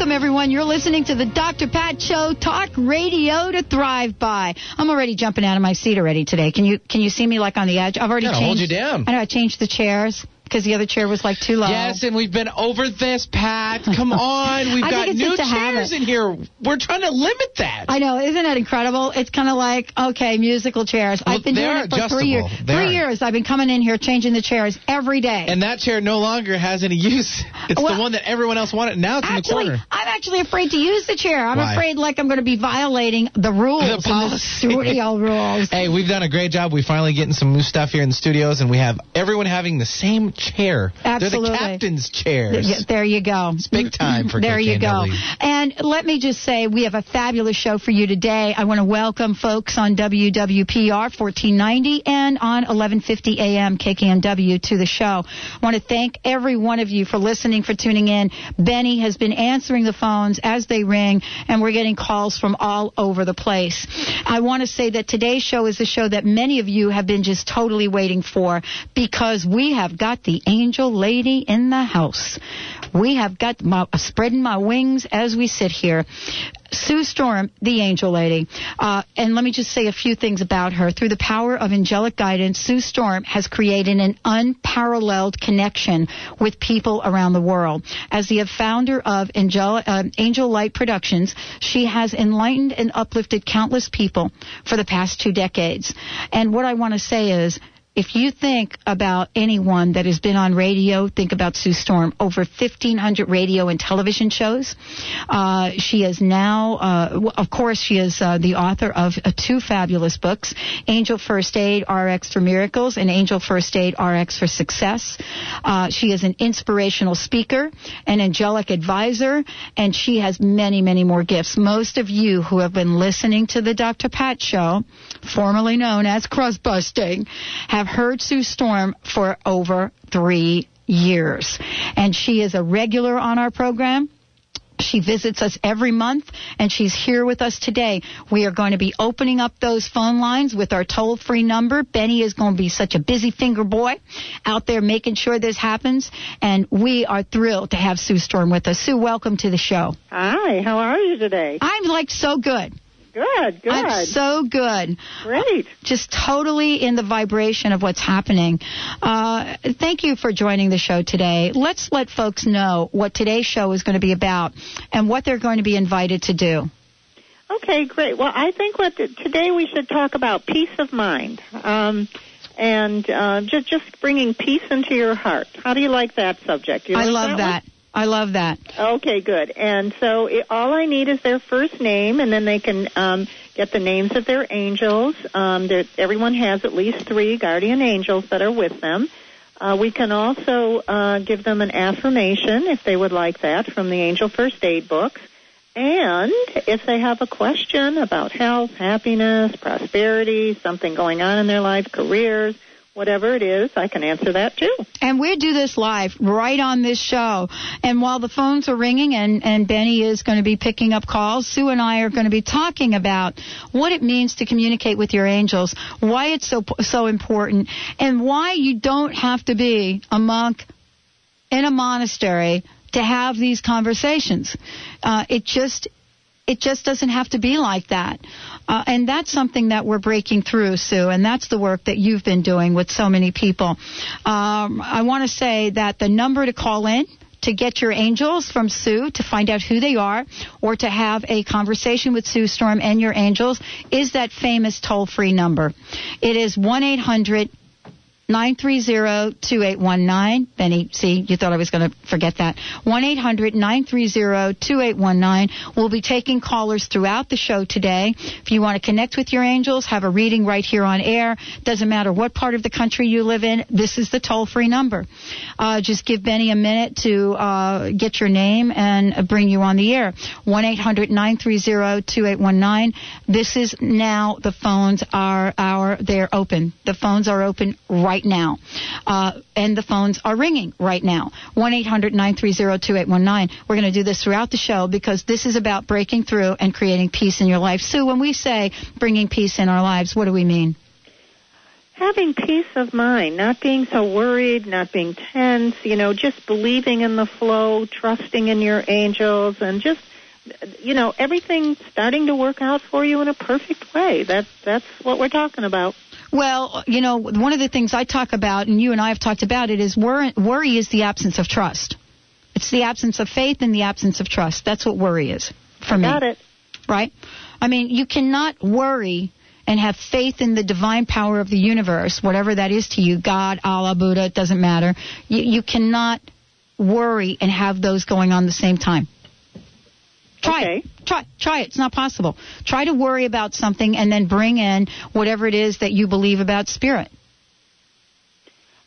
Welcome, everyone. You're listening to the Dr. Pat Show, talk radio to thrive by. I'm already jumping out of my seat already today. Can you can you see me like on the edge? I've already Gotta changed. hold you down. I know I changed the chairs because the other chair was like too low. Yes, and we've been over this, Pat. Come on, we've got new chairs in here. We're trying to limit that. I know, isn't that incredible? It's kind of like okay, musical chairs. Well, I've been doing it for three years. They Three are. years I've been coming in here changing the chairs every day. and that chair no longer has any use. It's Well, the one that everyone else wanted. Now it's Actually, in the corner. I'm actually afraid to use the chair. I'm Why? afraid like I'm going to be violating the rules, The and the policy. studio rules. Hey, we've done a great job. We finally getting some new stuff here in the studios, and we have everyone having the same chair. They're the captain's chairs. There you go. It's big time for There you go. And let me just say, we have a fabulous show for you today. I want to welcome folks on WWPR 1490 and on 1150 AM KKNW to the show. I want to thank every one of you for listening, for tuning in. Benny has been answering the phones as they ring, and we're getting calls from all over the place. I want to say that today's show is a show that many of you have been just totally waiting for because we have got the angel lady in the house. We have got my, spreading my wings as we sit here. Sue Storm, the angel lady. Uh, and let me just say a few things about her. Through the power of angelic guidance, Sue Storm has created an unparalleled connection with people around the world. As the founder of Angel, uh, Angel Light Productions, she has enlightened and uplifted countless people for the past two decades. And what I want to say is, if you think about anyone that has been on radio, think about Sue Storm. Over 1,500 radio and television shows. Uh, she is now, uh, of course, she is uh, the author of uh, two fabulous books, Angel First Aid RX for Miracles and Angel First Aid RX for Success. Uh, she is an inspirational speaker, an angelic advisor, and she has many, many more gifts. Most of you who have been listening to the Dr. Pat Show, formerly known as Crust Busting, have heard Sue Storm for over three years. And she is a regular on our program. She visits us every month and she's here with us today. We are going to be opening up those phone lines with our toll free number. Benny is going to be such a busy finger boy out there making sure this happens. And we are thrilled to have Sue Storm with us. Sue, welcome to the show. Hi, how are you today? I'm like so good. Good, good. I'm so good. Great. Just totally in the vibration of what's happening. Uh, thank you for joining the show today. Let's let folks know what today's show is going to be about and what they're going to be invited to do. Okay, great. Well, I think what today we should talk about peace of mind, um, and uh, just just bringing peace into your heart. How do you like that subject? You I love one? that. I love that. Okay, good. And so it, all I need is their first name, and then they can um, get the names of their angels. Um, everyone has at least three guardian angels that are with them. Uh, we can also uh, give them an affirmation if they would like that from the Angel First Aid book. And if they have a question about health, happiness, prosperity, something going on in their life, careers, whatever it is, I can answer that too. And we do this live right on this show. And while the phones are ringing and, and Benny is going to be picking up calls, Sue and I are going to be talking about what it means to communicate with your angels, why it's so, so important, and why you don't have to be a monk in a monastery to have these conversations. Uh, it just it just doesn't have to be like that. Uh, and that's something that we're breaking through, Sue, and that's the work that you've been doing with so many people. Um, I want to say that the number to call in to get your angels from Sue to find out who they are or to have a conversation with Sue Storm and your angels is that famous toll free number. It is 1 800 930-2819. Benny, see, you thought I was going to forget that. 1-800-930-2819. We'll be taking callers throughout the show today. If you want to connect with your angels, have a reading right here on air. Doesn't matter what part of the country you live in, this is the toll-free number. Uh, just give Benny a minute to uh, get your name and bring you on the air. 1-800-930-2819. This is now, the phones are, are, they're open. The phones are open right now. Uh, and the phones are ringing right now. 1-800-930-2819. We're going to do this throughout the show because this is about breaking through and creating peace in your life. Sue, when we say bringing peace in our lives, what do we mean? Having peace of mind, not being so worried, not being tense, you know, just believing in the flow, trusting in your angels, and just you know everything starting to work out for you in a perfect way. That's that's what we're talking about. Well, you know, one of the things I talk about, and you and I have talked about it, is worry, worry is the absence of trust. It's the absence of faith and the absence of trust. That's what worry is for me. Got it. Right? I mean, you cannot worry and have faith in the divine power of the universe, whatever that is to you, God, Allah, Buddha, it doesn't matter. You, you cannot worry and have those going on the same time. Try okay. it. Try, try it. It's not possible. Try to worry about something and then bring in whatever it is that you believe about spirit.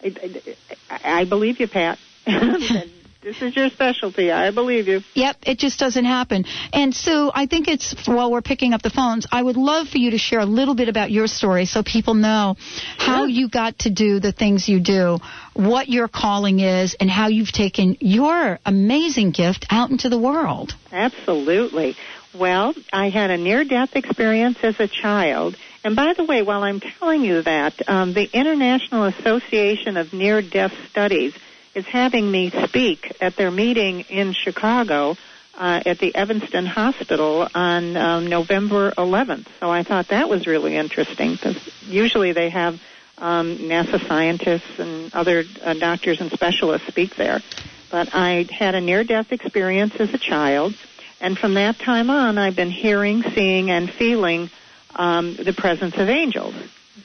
I, I, I believe you, Pat. this is your specialty. I believe you. Yep, it just doesn't happen. And Sue, I think it's while we're picking up the phones, I would love for you to share a little bit about your story so people know how you got to do the things you do, what your calling is, and how you've taken your amazing gift out into the world. Absolutely. Well, I had a near death experience as a child. And by the way, while I'm telling you that, um, the International Association of Near Death Studies is having me speak at their meeting in Chicago uh, at the Evanston Hospital on um, November 11th. So I thought that was really interesting because usually they have um, NASA scientists and other uh, doctors and specialists speak there. But I had a near-death experience as a child, and from that time on, I've been hearing, seeing, and feeling um, the presence of angels.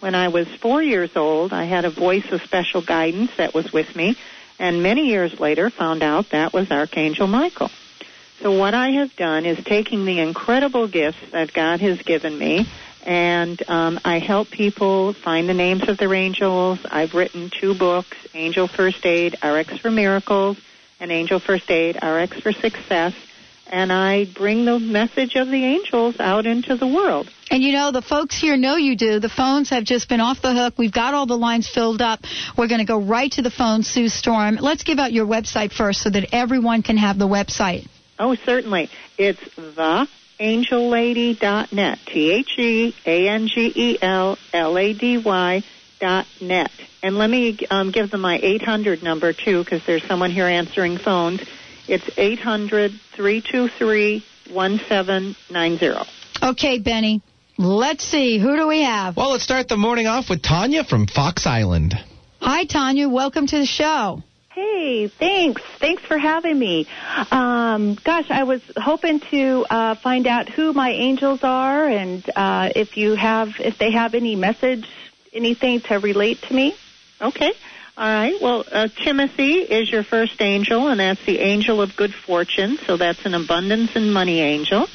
When I was four years old, I had a voice of special guidance that was with me and many years later found out that was Archangel Michael. So what I have done is taking the incredible gifts that God has given me, and um, I help people find the names of their angels. I've written two books, Angel First Aid, RX for Miracles, and Angel First Aid, RX for Success, and I bring the message of the angels out into the world. And you know, the folks here know you do. The phones have just been off the hook. We've got all the lines filled up. We're going to go right to the phone, Sue Storm. Let's give out your website first so that everyone can have the website. Oh, certainly. It's theangellady.net. T-H-E-A-N-G-E-L-L-A-D-Y dot net. And let me um, give them my 800 number, too, because there's someone here answering phones. It's 800-323-1790. Okay, Benny. Let's see. Who do we have? Well, let's start the morning off with Tanya from Fox Island. Hi, Tanya. Welcome to the show. Hey, thanks. Thanks for having me. Um, gosh, I was hoping to uh, find out who my angels are and uh, if you have, if they have any message, anything to relate to me. Okay. All right. Well, uh, Timothy is your first angel, and that's the angel of good fortune. So that's an abundance and money angel.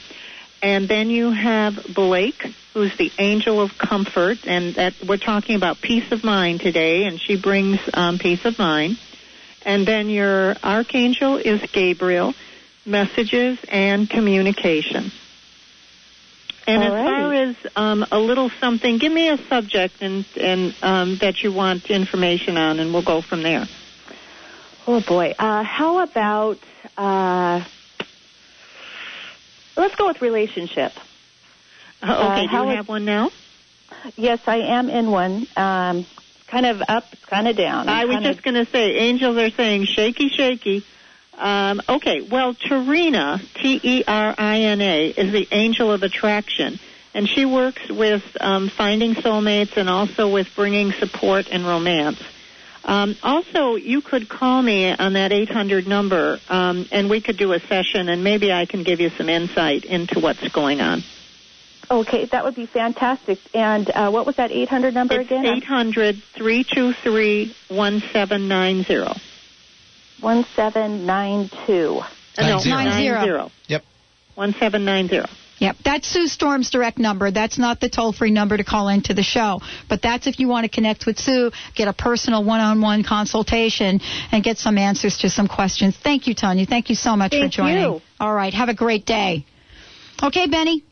And then you have Blake, who's the angel of comfort, and that we're talking about peace of mind today, and she brings um, peace of mind. And then your archangel is Gabriel, messages and communication. And All as right. far as um, a little something, give me a subject and, and um, that you want information on, and we'll go from there. Oh boy. Uh, how about uh, let's go with relationship. Uh, okay, do you have one now? Yes, I am in one. Um, kind of up, kind of down. I was just going to say, angels are saying shaky, shaky. Um, okay, well, Terina, T-E-R-I-N-A, is the angel of attraction, and she works with um, finding soulmates and also with bringing support and romance. Um, also, you could call me on that 800 number, um, and we could do a session, and maybe I can give you some insight into what's going on. Okay, that would be fantastic. And uh, what was that 800 number It's again? 800 323 1790. 1792. Uh, No, Nine zero. Nine zero. 90. Yep. 1790. Yep, that's Sue Storm's direct number. That's not the toll-free number to call into the show. But that's if you want to connect with Sue, get a personal one-on-one consultation, and get some answers to some questions. Thank you, Tanya. Thank you so much for Thank joining. you. All right, have a great day. Okay, Benny.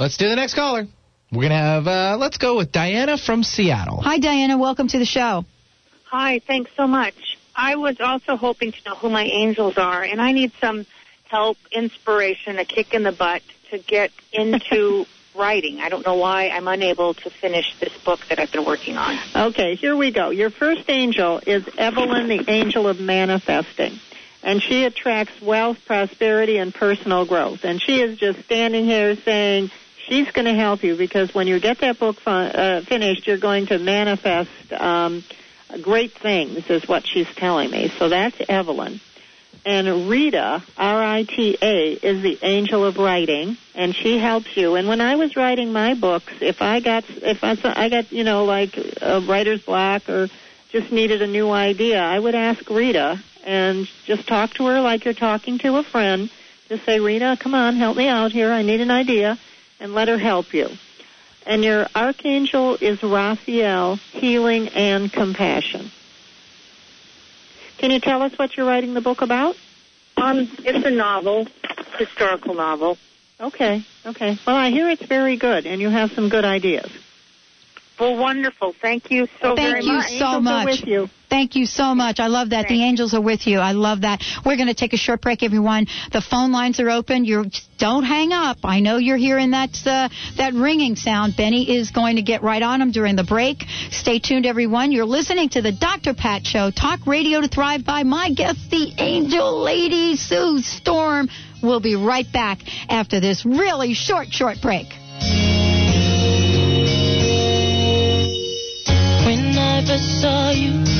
Let's do the next caller. We're gonna have. Uh, let's go with Diana from Seattle. Hi, Diana. Welcome to the show. Hi, thanks so much. I was also hoping to know who my angels are, and I need some help, inspiration, a kick in the butt to get into writing. I don't know why I'm unable to finish this book that I've been working on. Okay, here we go. Your first angel is Evelyn, the angel of manifesting. And she attracts wealth, prosperity, and personal growth. And she is just standing here saying she's going to help you because when you get that book fi- uh, finished, you're going to manifest um, great things, is what she's telling me. So that's Evelyn. And Rita, R-I-T-A, is the angel of writing, and she helps you. And when I was writing my books, if I got, if I, I got, you know, like a writer's block or just needed a new idea, I would ask Rita and just talk to her like you're talking to a friend. Just say, Rita, come on, help me out here. I need an idea, and let her help you. And your archangel is Raphael, healing and compassion. Can you tell us what you're writing the book about? Um, it's a novel, historical novel. Okay, okay. Well, I hear it's very good, and you have some good ideas. Well, wonderful. Thank you so Thank very you much. so Angels are much. with you. Thank you so much. I love that. The angels are with you. I love that. We're going to take a short break, everyone. The phone lines are open. You don't hang up. I know you're hearing that uh, that ringing sound. Benny is going to get right on them during the break. Stay tuned, everyone. You're listening to the Dr. Pat Show, talk radio to thrive by. My guest, the angel lady, Sue Storm. We'll be right back after this really short, short break. When I first saw you,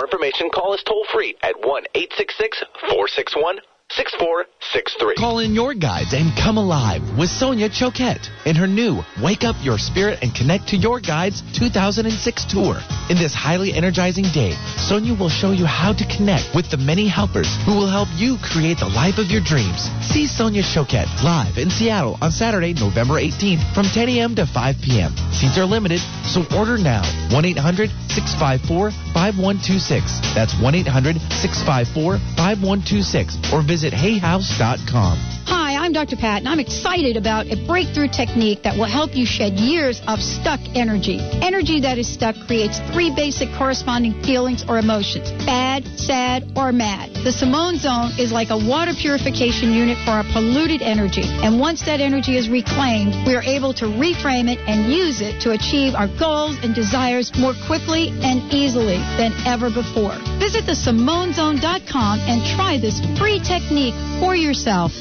More information, call us toll free at 1 866 461 6463. Call in your guides and come alive with Sonia Choquette in her new Wake Up Your Spirit and Connect to Your Guides 2006 tour. In this highly energizing day, Sonia will show you how to connect with the many helpers who will help you create the life of your dreams. See Sonia Choquette live in Seattle on Saturday, November 18th from 10 a.m. to 5 p.m. Seats are limited, so order now. 1-800-654-5126. That's 1-800-654-5126 or visit hayhouse.com. I'm Dr. Pat, and I'm excited about a breakthrough technique that will help you shed years of stuck energy. Energy that is stuck creates three basic corresponding feelings or emotions bad, sad, or mad. The Simone Zone is like a water purification unit for our polluted energy. And once that energy is reclaimed, we are able to reframe it and use it to achieve our goals and desires more quickly and easily than ever before. Visit thesimonezone.com and try this free technique for yourself.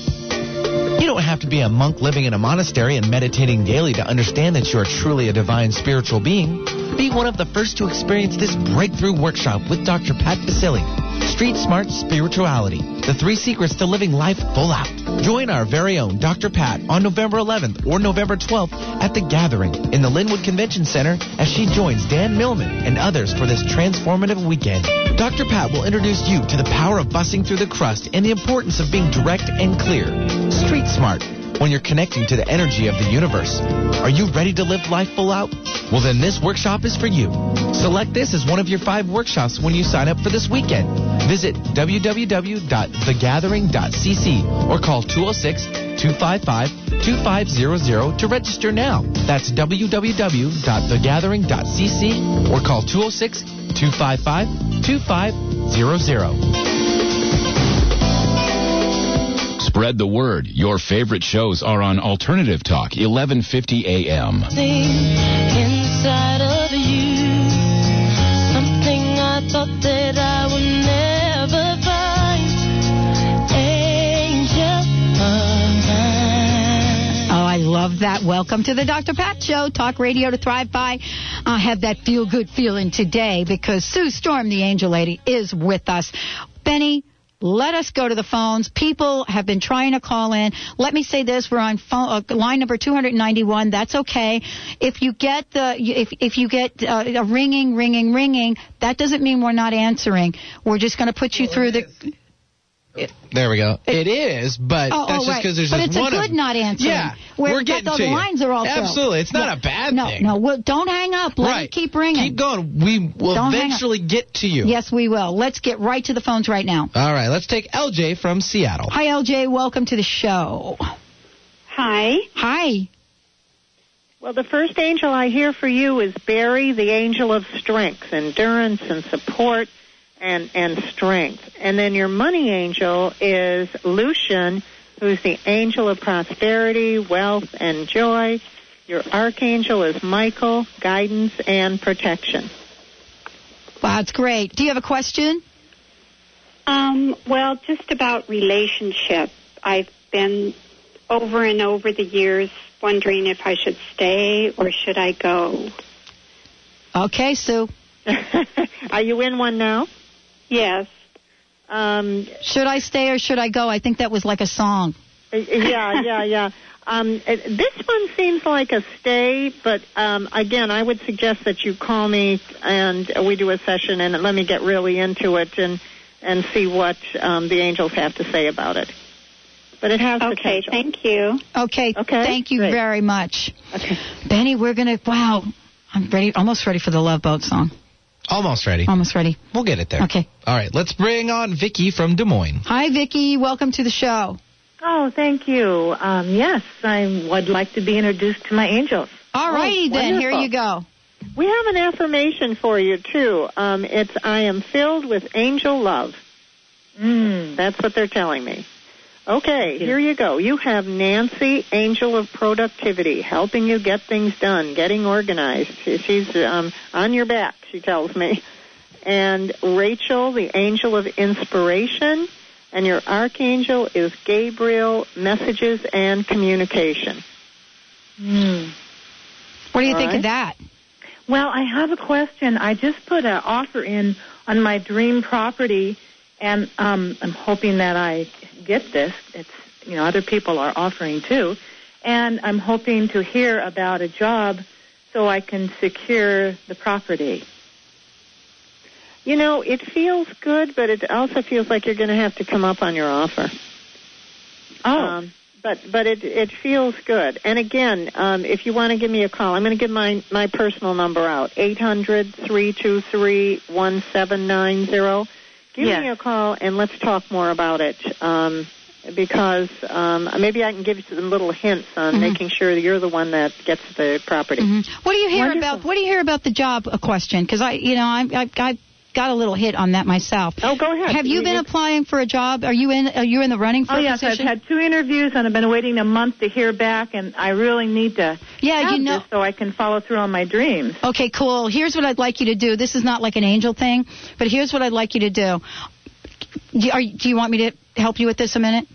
You don't have to be a monk living in a monastery and meditating daily to understand that you are truly a divine spiritual being. Be one of the first to experience this breakthrough workshop with Dr. Pat Baccili. Street Smart Spirituality, the three secrets to living life full out. Join our very own Dr. Pat on November 11th or November 12th at The Gathering in the Lynnwood Convention Center as she joins Dan Millman and others for this transformative weekend. Dr. Pat will introduce you to the power of busting through the crust and the importance of being direct and clear. Street Smart when you're connecting to the energy of the universe. Are you ready to live life full out? Well, then this workshop is for you. Select this as one of your five workshops when you sign up for this weekend. Visit www.thegathering.cc or call 206 255 2500 to register now. That's www.thegathering.cc or call 206 255 2500. Spread the word. Your favorite shows are on Alternative Talk, 1150 AM. Inside of you, something I thought that I would never find. Angel of Oh, I love that. Welcome to the Dr. Pat Show, talk radio to thrive by. I have that feel good feeling today because Sue Storm, the angel lady, is with us. Benny, let us go to the phones. People have been trying to call in. Let me say this: we're on phone, uh, line number 291. That's okay. If you get the if if you get uh, a ringing, ringing, ringing, that doesn't mean we're not answering. We're just going to put you through the. There we go. It is, but Oh, oh that's oh, just right. because there's but just it's a of good them. not answering. Yeah, Where we're that getting the to you. lines are all filled. Absolutely, it's not Yeah. a bad no, thing. No, no, well, don't hang up. Let right. it keep ringing. Keep going. We will Don't eventually get to you. Yes, we will. Let's get right to the phones right now. All right, let's take LJ from Seattle. Hi, LJ. Welcome to the show. Hi. Hi. Well, the first angel I hear for you is Barry, the angel of strength, endurance, and support, and and strength. And then your money angel is Lucian, who's the angel of prosperity, wealth, and joy. Your archangel is Michael, guidance and protection. Wow, that's great. Do you have a question? Um, well, just about relationship. I've been over and over the years wondering if I should stay or should I go. Okay, Sue. Are you in one now? Yes. Um, should I stay or should I go? I think that was like a song. yeah, yeah, yeah. Um, it- this one seems like a stay, but um, again, I would suggest that you call me and we do a session and let me get really into it and and see what um, the angels have to say about it. But it has Okay, potential. thank you. Okay, Okay, thank you great. very much. Okay. Benny, we're going to, wow, I'm ready, almost ready for the Love Boat song. Almost ready. Almost ready. We'll get it there. Okay. All right, let's bring on Vicky from Des Moines. Hi, Vicki. Welcome to the show. Oh, thank you. Um, yes, I would like to be introduced to my angels. All righty Oh, then. Here you go. We have an affirmation for you too. Um, it's I am filled with angel love. Mm. That's what they're telling me. Okay, here you go. You have Nancy, angel of productivity, helping you get things done, getting organized. She's um, on your back, she tells me. And Rachel, the angel of inspiration, and your archangel is Gabriel, messages and communication. Mm. What do you All think right. of that? Well, I have a question. I just put an offer in on my dream property, and um, I'm hoping that I get this. It's you know other people are offering too, and I'm hoping to hear about a job so I can secure the property. You know, it feels good, but it also feels like you're going to have to come up on your offer. Oh. Um, but but it it feels good. And again, um, if you want to give me a call, I'm going to give my my personal number out eight hundred three two three one seven nine zero. Give Yes. me a call and let's talk more about it. Um, because um, maybe I can give you some little hints on Mhm. making sure that you're the one that gets the property. Mhm. What do you hear Wonderful. about? What do you hear about the job question? Because I, you know, I, I, I got a little hit on that myself. Oh, go ahead. Have you been applying for a job? Are you in? Uh, are you in the running for Oh yes, I've had two interviews and I've been waiting a month to hear back, and I really need to Yeah, have you know- so I can follow through on my dreams. Okay, cool. Here's what I'd like you to do. This is not like an angel thing, but here's what I'd like you to do. Do, are, do you want me to help you with this a minute?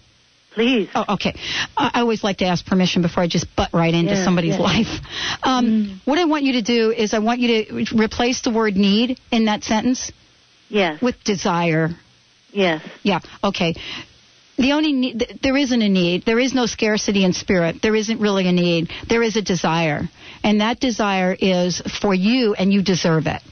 Please. Oh, okay. I, always like to ask permission before I just butt right into Yeah, somebody's yeah. life. Um, What I want you to do is I want you to replace the word need in that sentence Yes. with desire. Yes. Yeah. Okay. The only need, th- there isn't a need. There is no scarcity in spirit. There isn't really a need. There is a desire, and that desire is for you, and you deserve it.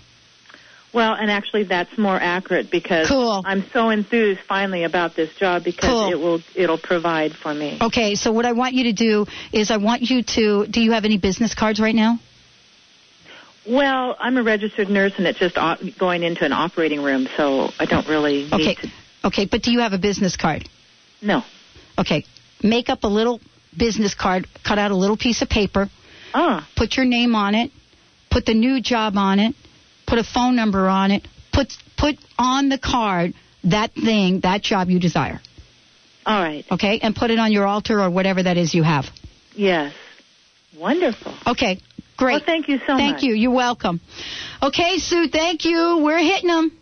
Well, and actually, that's more accurate because Cool. I'm so enthused finally about this job because Cool. it will it'll provide for me. Okay. So what I want you to do is I want you to. Do you have any business cards right now? Well, I'm a registered nurse, and it's just going into an operating room, so I don't really need Okay. to. Okay. But do you have a business card? No. Okay. Make up a little business card. Cut out a little piece of paper. Ah. Put your name on it. Put the new job on it. Put a phone number on it. Put put on the card that thing, that job you desire. All right. Okay, and put it on your altar or whatever that is you have. Yes. Wonderful. Okay, great. Well, thank you so Thank much. Thank you. You're welcome. Okay, Sue. Thank you. We're hitting them.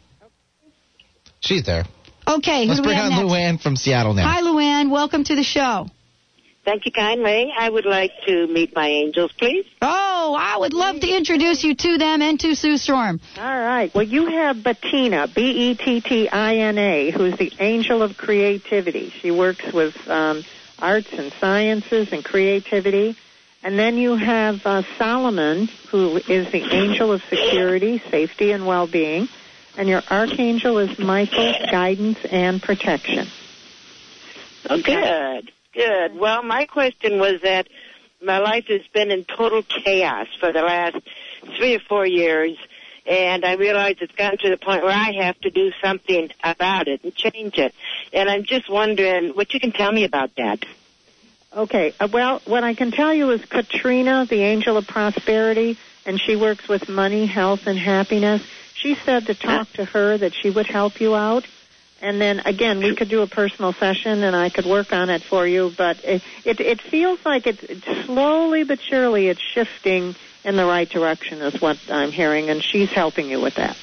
She's there. Okay, Let's who bring on next? Luann from Seattle now. Hi, Luann. Welcome to the show. Thank you kindly. I would like to meet my angels, please. Oh, I would love to introduce you to them and to Sue Storm. All right. Well, you have Bettina, B E T T I N A, who's the angel of creativity. She works with um, arts and sciences and creativity. And then you have uh, Solomon, who is the angel of security, safety, and well being. And your archangel is Michael, guidance and protection. Oh, good, good. Well, my question was that my life has been in total chaos for the last three or four years, and I realize it's gotten to the point where I have to do something about it and change it. And I'm just wondering what you can tell me about that. Okay. Uh, well, what I can tell you is Katrina, the angel of prosperity, and she works with money, health, and happiness. She said to talk to her that she would help you out. And then again, we could do a personal session, and I could work on it for you. But it it, it feels like it's, it's slowly but surely it's shifting in the right direction, is what I'm hearing, and she's helping you with that.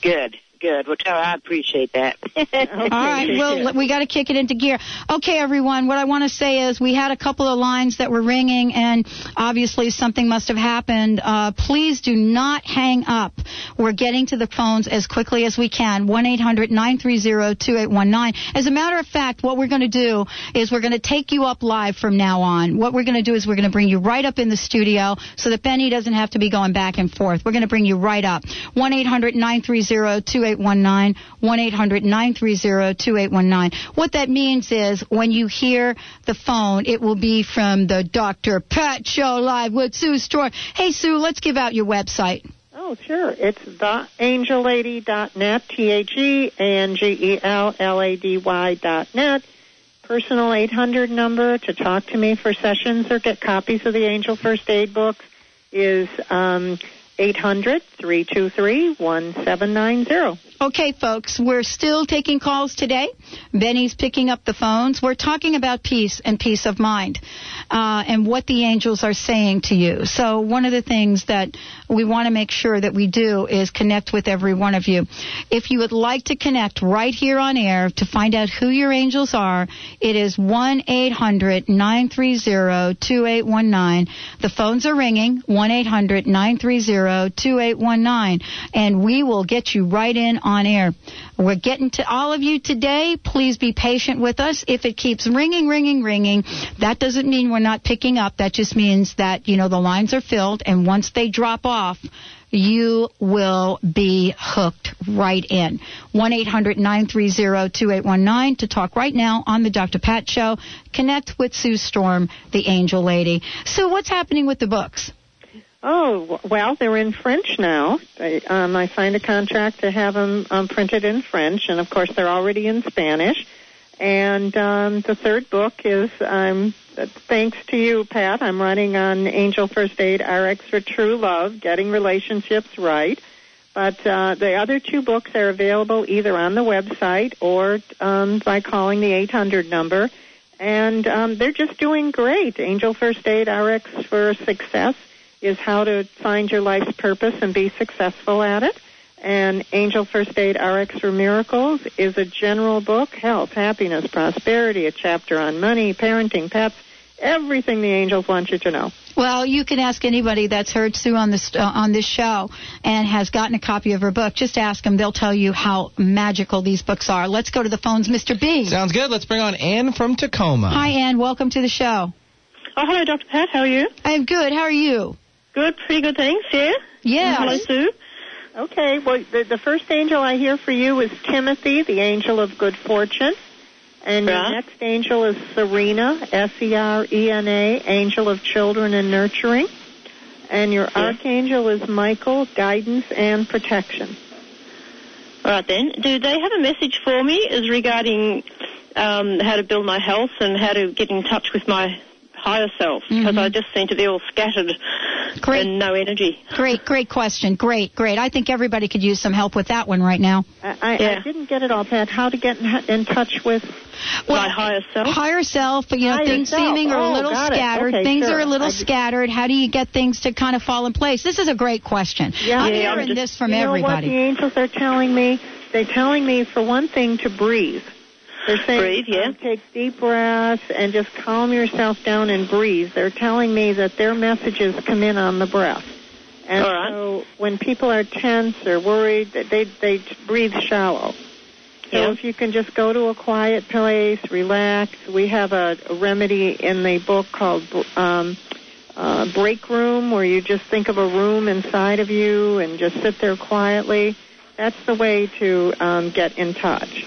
Good, good. Well, I appreciate that. All right, well, we got to kick it into gear. Okay, everyone, what I want to say is we had a couple of lines that were ringing, and obviously something must have happened. Uh, please do not hang up. We're getting to the phones as quickly as we can. 1 800 930 2819. As a matter of fact, what we're going to do is we're going to take you up live from now on. What we're going to do is we're going to bring you right up in the studio so that Benny doesn't have to be going back and forth. We're going to bring you right up. 1 800 930 2819. 1 800 930 2819. What that means is when you hear the phone, it will be from the Dr. Pat Show Live with Sue Storm. Hey, Sue, let's give out your website. Oh, sure. It's theangellady.net, T-H-E-A-N-G-E-L-L-A-D-Y dot net. Personal 800 number to talk to me for sessions or get copies of the Angel First Aid books is um, 800-323-1790. Okay, folks, we're still taking calls today. Benny's picking up the phones. We're talking about peace and peace of mind uh, and what the angels are saying to you. So, one of the things that we want to make sure that we do is connect with every one of you. If you would like to connect right here on air to find out who your angels are, it is 1 800 930 2819. The phones are ringing 1 800 930 2819, and we will get you right in on air. We're getting to all of you today. Please be patient with us. If it keeps ringing, ringing, ringing, that doesn't mean we're not picking up. That just means that, you know, the lines are filled, and once they drop off, you will be hooked right in. 1 800 930 2819 to talk right now on The Dr. Pat Show. Connect with Sue Storm, the Angel Lady. Sue, what's happening with the books? Oh, well, they're in French now. I, um, I signed a contract to have them um, printed in French, and of course, they're already in Spanish. And um, the third book is, um, thanks to you, Pat, I'm running on Angel First Aid RX for True Love, Getting Relationships Right. But uh, the other two books are available either on the website or um, by calling the 800 number. And um, they're just doing great. Angel First Aid RX for Success is how to find your life's purpose and be successful at it. And Angel First Aid RX for Miracles is a general book, health, happiness, prosperity, a chapter on money, parenting, pets, everything the angels want you to know. Well, you can ask anybody that's heard Sue on this uh, on this show and has gotten a copy of her book. Just ask them; they'll tell you how magical these books are. Let's go to the phones, Mr. B. Sounds good. Let's bring on Ann from Tacoma. Hi, Ann. Welcome to the show. Oh, hello, Dr. Pat. How are you? I'm good. How are you? Good, pretty good, thanks. Yeah. Yeah. Hello, Sue. Okay, well, the, the first angel I hear for you is Timothy, the angel of good fortune. And your next angel is Serena, S-E-R-E-N-A, angel of children and nurturing. And your archangel is Michael, guidance and protection. All right then. Do they have a message for me as regarding um, how to build my health and how to get in touch with my higher self? Because I mm-hmm. just seem to be all scattered Great. and no energy. Great, great question. Great, great. I think everybody could use some help with that one right now. I, I, I didn't get it all, Pat. How to get in, in touch with my higher self? Higher self, you know, Higher things self. seeming are a Oh, little scattered. Okay, things sure. are a little I scattered. How do you get things to kind of fall in place? This is a great question. Yeah, I'm yeah, hearing this from everybody. you know what the angels are telling me? They're telling me, for one thing, to breathe. They're saying, Breathe, yeah. um, take deep breaths and just calm yourself down and breathe. They're telling me that their messages come in on the breath. And right. so when people are tense or worried, they they breathe shallow. So Yeah. if you can just go to a quiet place, relax. We have a, a remedy in the book called um, uh, break room, where you just think of a room inside of you and just sit there quietly. That's the way to um, get in touch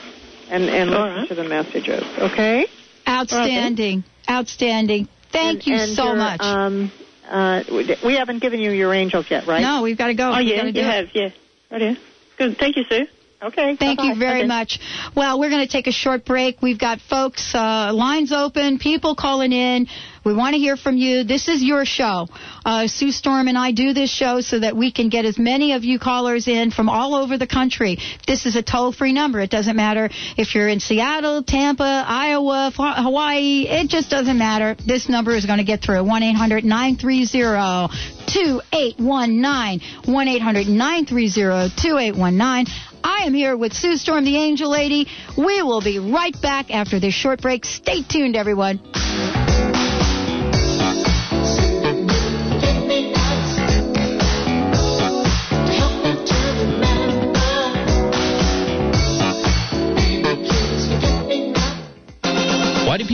and and All listen right. to the messages. Okay. Outstanding. Outstanding. Thank And- you and so your, much. Um, uh, we- we haven't given you your angels yet, right? No, we've got to go. Oh, We've yeah, gotta do you it. have, yeah. Right here. Good. Thank you, Sue. Okay. Thank you bye-bye. very Okay. much. Well, we're going to take a short break. We've got folks, uh, lines open, people calling in. We want to hear from you. This is your show. Uh, Sue Storm and I do this show so that we can get as many of you callers in from all over the country. This is a toll-free number. It doesn't matter if you're in Seattle, Tampa, Iowa, Hawaii. It just doesn't matter. This number is going to get through. 1-800-930-2819. 1-800-930-2819. I am here with Sue Storm, the Angel Lady. We will be right back after this short break. Stay tuned, everyone.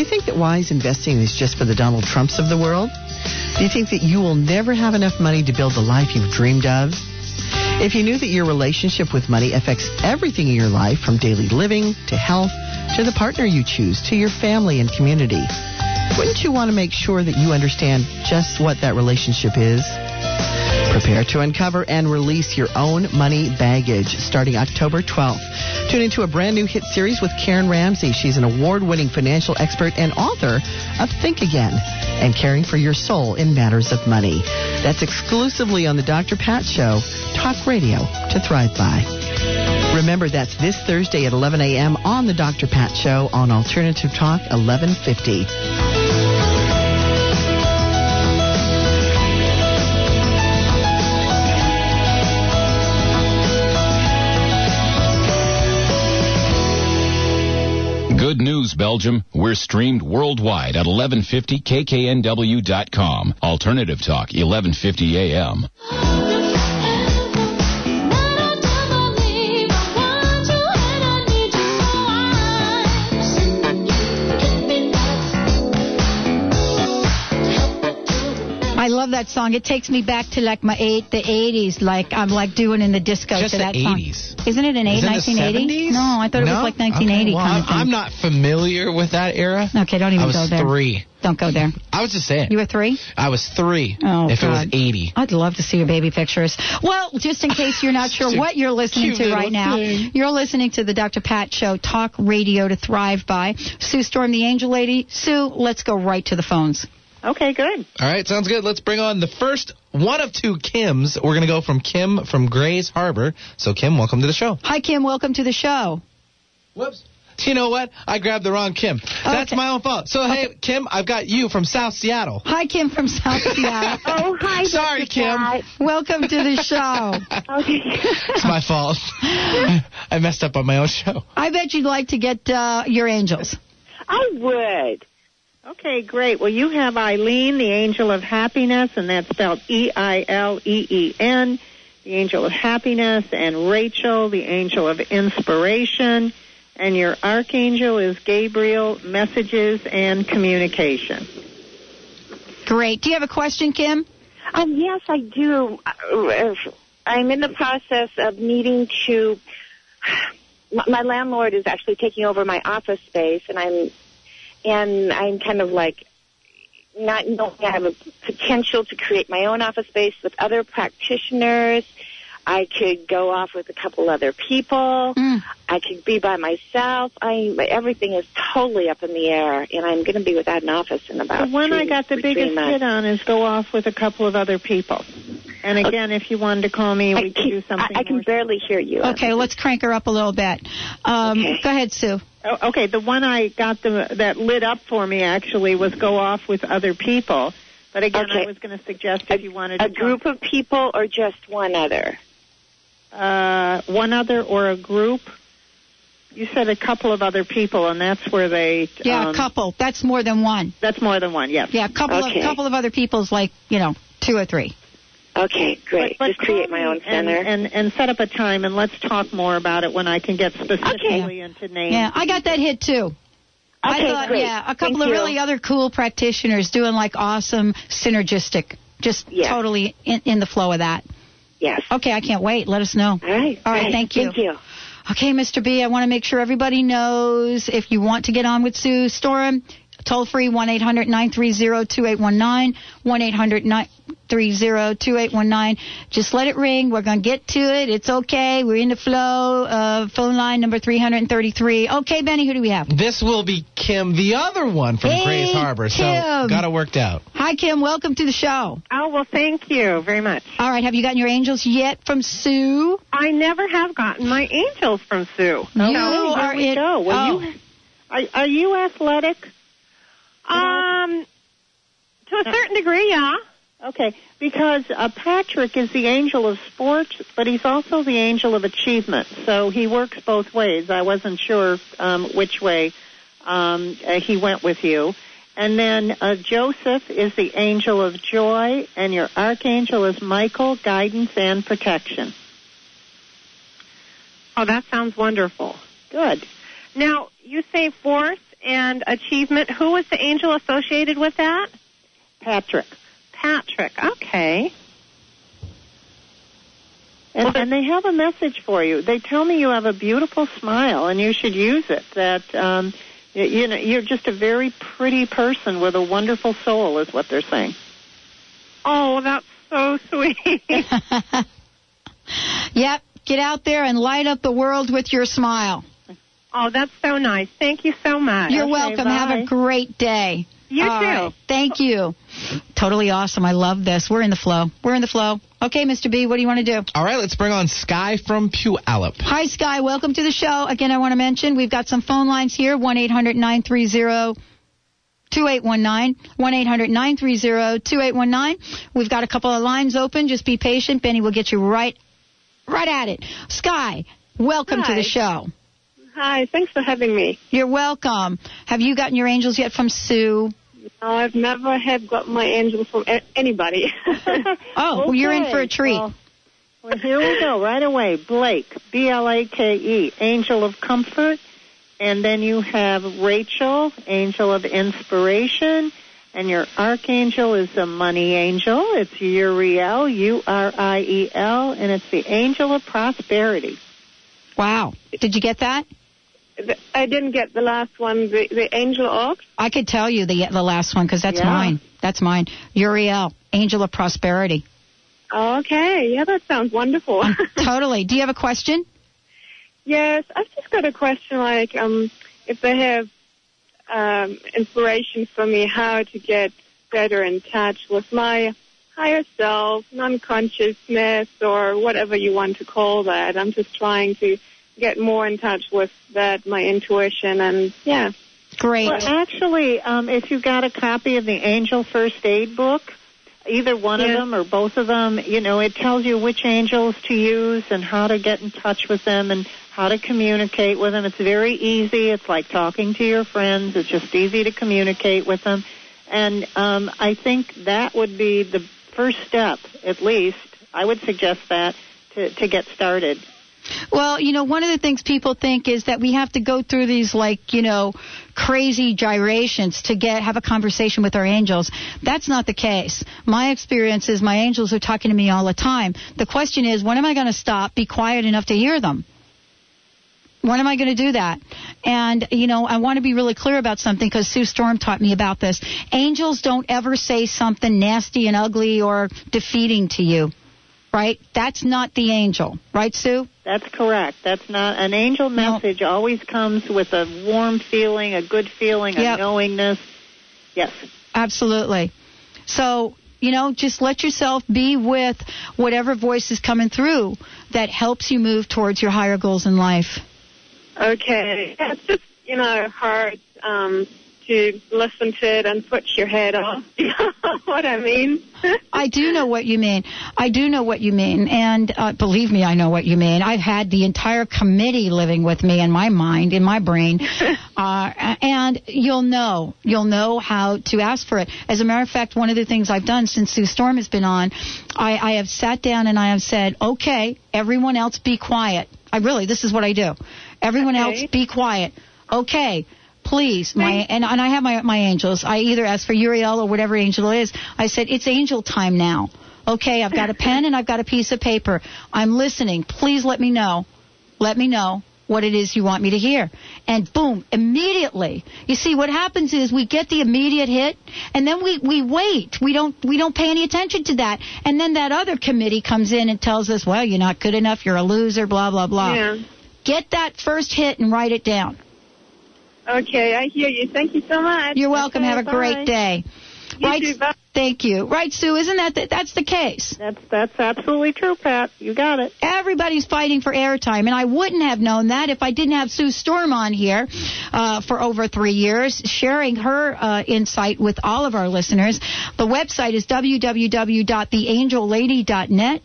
Do you think that wise investing is just for the Donald Trumps of the world? Do you think that you will never have enough money to build the life you've dreamed of? If you knew that your relationship with money affects everything in your life, from daily living to health to the partner you choose to your family and community, wouldn't you want to make sure that you understand just what that relationship is? Prepare to uncover and release your own money baggage starting October 12th. Tune into a brand new hit series with Karen Ramsey. She's an award winning financial expert and author of Think Again and Caring for Your Soul in Matters of Money. That's exclusively on the Dr. Pat Show, talk radio to thrive by. Remember, that's this Thursday at 11 a.m. on the Dr. Pat Show on Alternative Talk 1150. Belgium. We're streamed worldwide at 1150kknw.com. Alternative Talk, 1150 AM. I love that song. It takes me back to like my eight, the 80s, like I'm like doing in the disco Just to the that song. 80s. Isn't it an eight, Is it the 1980? No, I thought it No? was like 1980 Okay, well, kind of I'm. I'm not familiar with that era. Okay, don't even I was go there. three. Don't go there. I was just saying. You were three? I was three. Oh, if it was 80. I'd love to see your baby pictures. Well, just in case you're not sure what you're listening to right now, you're listening to the Dr. Pat Show, talk radio to thrive by. Sue Storm, the angel lady. Sue, let's go right to the phones. Okay, good. All right, sounds good. Let's bring on the first one of two Kims. We're going to go from Kim from Grays Harbor. So, Kim, welcome to the show. Hi, Kim. Welcome to the show. Whoops. You know what? I grabbed the wrong Kim. That's my own fault. So, hey, Kim, I've got you from South Seattle. Hi, Kim from South Seattle. oh, hi. Sorry, Kim. Pat. Welcome to the show. Okay. It's my fault. I messed up on my own show. I bet you'd like to get uh, your angels. I would. Okay, great. Well, you have Eileen, the angel of happiness, and that's spelled E I L E E N, the angel of happiness, and Rachel, the angel of inspiration, and your archangel is Gabriel, messages and communication. Great. Do you have a question, Kim? Um, yes, I do. Uh, I'm in the process of needing to. My my landlord is actually taking over my office space, and I'm, and I'm kind of like not knowing I have a potential to create my own office space with other practitioners. I could go off with a couple other people. I could be by myself. I everything is totally up in the air, and I'm going to be without an office in about. The one I got the biggest hit on is go off with a couple of other people. And again, if you wanted to call me, we could do something. I, I can barely hear you. Okay, let's crank her up a little bit. Um, Go ahead, Sue. Oh, okay, the one I got the, that lit up for me actually was go off with other people. But again, I was going to suggest if you wanted A to group of people or just one other? Uh, one other or a group. You said a couple of other people, and that's where they. Yeah, um, a couple. That's more than one. That's more than one. Yes. Yeah, a couple Okay. of couple of other people's like you know two or three. Okay, great. But, but just create my own center. and and set up a time, and let's talk more about it when I can get specifically into names. Yeah, I got that hit too. I Okay, thought, great. yeah, a couple Thank of you. really other cool practitioners doing like awesome synergistic, just totally in, in the flow of that. Yes. Okay, I can't wait. Let us know. All right. All right, Great. thank you. Thank you. Okay, Mr. B, I want to make sure everybody knows if you want to get on with Sue Storm, toll free 1 800 930 2819, 1 800 930 2819. Just let it ring. We're going to get to it. It's okay. We're in the flow. Uh, phone line number 333. Okay, Benny, who do we have? This will be Kim, the other one from Hey, Grays Harbor. So, got it worked out. Hi, Kim. Welcome to the show. Oh, well, thank you very much. All right, have you gotten your angels yet from Sue? I never have gotten my angels from Sue. You Okay, are here we in- go. Well, oh. you, are, are you athletic? Um, to a certain degree, yeah. Okay, because uh, Patrick is the angel of sports, but he's also the angel of achievement. So he works both ways. I wasn't sure um, which way um, uh, he went with you. And then uh, Joseph is the angel of joy, and your archangel is Michael, guidance and protection. Oh, that sounds wonderful. Good. Now, you say force and achievement. Who was the angel associated with that? Patrick. Patrick. Okay. And, and they have a message for you. They tell me you have a beautiful smile, and you should use it. That um, you, you know, you're just a very pretty person with a wonderful soul, is what they're saying. Oh, that's so sweet. Yep. Get out there and light up the world with your smile. Oh, that's so nice. Thank you so much. You're Okay, welcome. Have a great day. You All too. right. Thank you. Totally awesome. I love this. We're in the flow. We're in the flow. Okay, Mr. B, what do you want to do? All right, let's bring on Sky from Puyallup. Hi, Sky. Welcome to the show. Again, I want to mention we've got some phone lines here 1 800 930 2819. 1 800 930 2819. We've got a couple of lines open. Just be patient. Benny will get you right, right at it. Sky, welcome to the show. Hi, thanks for having me. You're welcome. Have you gotten your angels yet from Sue? No, I've never had got my angel from anybody. Oh, well, you're in for a treat. Well, well, here we go, right away. Blake, B L A K E, Angel of Comfort. And then you have Rachel, Angel of Inspiration. And your archangel is the money angel. It's Uriel, U R I E L, and it's the angel of prosperity. Wow. Did you get that? I didn't get the last one, the, the angel of. I could tell you the the last one because that's Yeah. mine. That's mine. Uriel, Angel of Prosperity. Okay, yeah, that sounds wonderful. totally. Do you have a question? yes, I've just got a question like um, if they have um, inspiration for me how to get better in touch with my higher self, non-consciousness, or whatever you want to call that. I'm just trying to get more in touch with that, my intuition, and yeah. Great. Well, actually, um, if you got a copy of the Angel First Aid book, either one of them or both of them, you know, it tells you which angels to use and how to get in touch with them and how to communicate with them. It's very easy. It's like talking to your friends. It's just easy to communicate with them. And um, I think that would be the first step, at least. I would suggest that to, to get started. Well, you know, one of the things people think is that we have to go through these like, you know, crazy gyrations to get have a conversation with our angels. That's not the case. My experience is my angels are talking to me all the time. The question is, when am I going to stop, be quiet enough to hear them? When am I going to do that? And, you know, I want to be really clear about something because Sue Storm taught me about this. Angels don't ever say something nasty and ugly or defeating to you, right? That's not the angel, right, Sue? That's correct. That's not an angel message. Always comes with a warm feeling, a good feeling, a knowingness. Yes. Absolutely. So, you know, just let yourself be with whatever voice is coming through that helps you move towards your higher goals in life. Okay. Yeah, it's just, you know, hard um, to listen to it and switch your head off. You know what I mean? I do know what you mean. I do know what you mean. And uh, believe me, I know what you mean. I've had the entire committee living with me in my mind, in my brain. uh, and you'll know. You'll know how to ask for it. As a matter of fact, one of the things I've done since Sue Storm has been on, I, I have sat down and I have said, okay, everyone else be quiet. I really, this is what I do. Everyone Okay. else be quiet. Okay. Please, my and, and I have my my angels. I either ask for Uriel or whatever angel it is. I said it's angel time now. Okay, I've got a pen and I've got a piece of paper. I'm listening. Please let me know. Let me know what it is you want me to hear. And boom, immediately. You see what happens is we get the immediate hit and then we we wait. We don't we don't pay any attention to that. And then that other committee comes in and tells us, "Well, you're not good enough. You're a loser, blah blah blah." Yeah. Get that first hit and write it down. Okay, I hear you. Thank you so much. You're welcome. Okay, Have a bye. great day. You right. too. Thank you. Right, Sue. Isn't that the, that's the case? That's that's absolutely true, Pat. You got it. Everybody's fighting for airtime, and I wouldn't have known that if I didn't have Sue Storm on here uh, for over three years, sharing her uh, insight with all of our listeners. The website is www.theangellady.net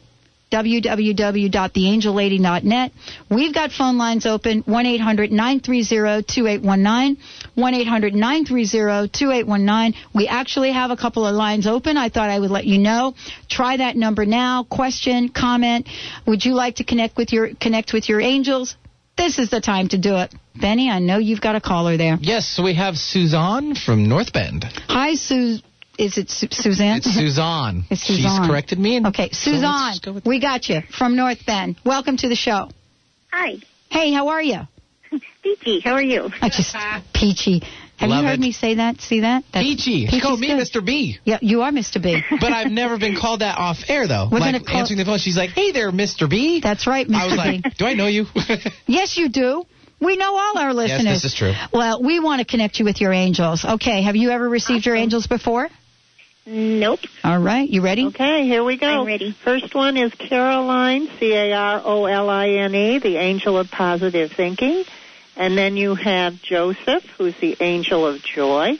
www.theangellady.net. We've got phone lines open 1-800-930-2819, 1-800-930-2819. We actually have a couple of lines open. I thought I would let you know. Try that number now. Question, comment. Would you like to connect with your connect with your angels? This is the time to do it. Benny, I know you've got a caller there. Yes, we have Suzanne from North Bend. Hi, Sue. Is it Su- Suzanne? It's Suzanne. It's Suzanne. She's corrected me. And Okay, so Suzanne, just go we got you from North Bend. Welcome to the show. Hi. Hey, how are you? Peachy, how are you? I just peachy. Have Love you heard it. me say that? See that? That's, Peachy. She called me good. Mr. B. Yeah, you are Mr. B. But I've never been called that off air though. We're like call- answering the phone, she's like, "Hey there, Mr. B." That's right, Mr. I was B. like, "Do I know you?" Yes, you do. We know all our listeners. yes, listeners. this is true. Well, we want to connect you with your angels. Okay, have you ever received your angels before? Nope. All right, you ready? Okay, here we go. I'm ready. First one is Caroline, C A R O L I N E, the angel of positive thinking. And then you have Joseph, who's the angel of joy.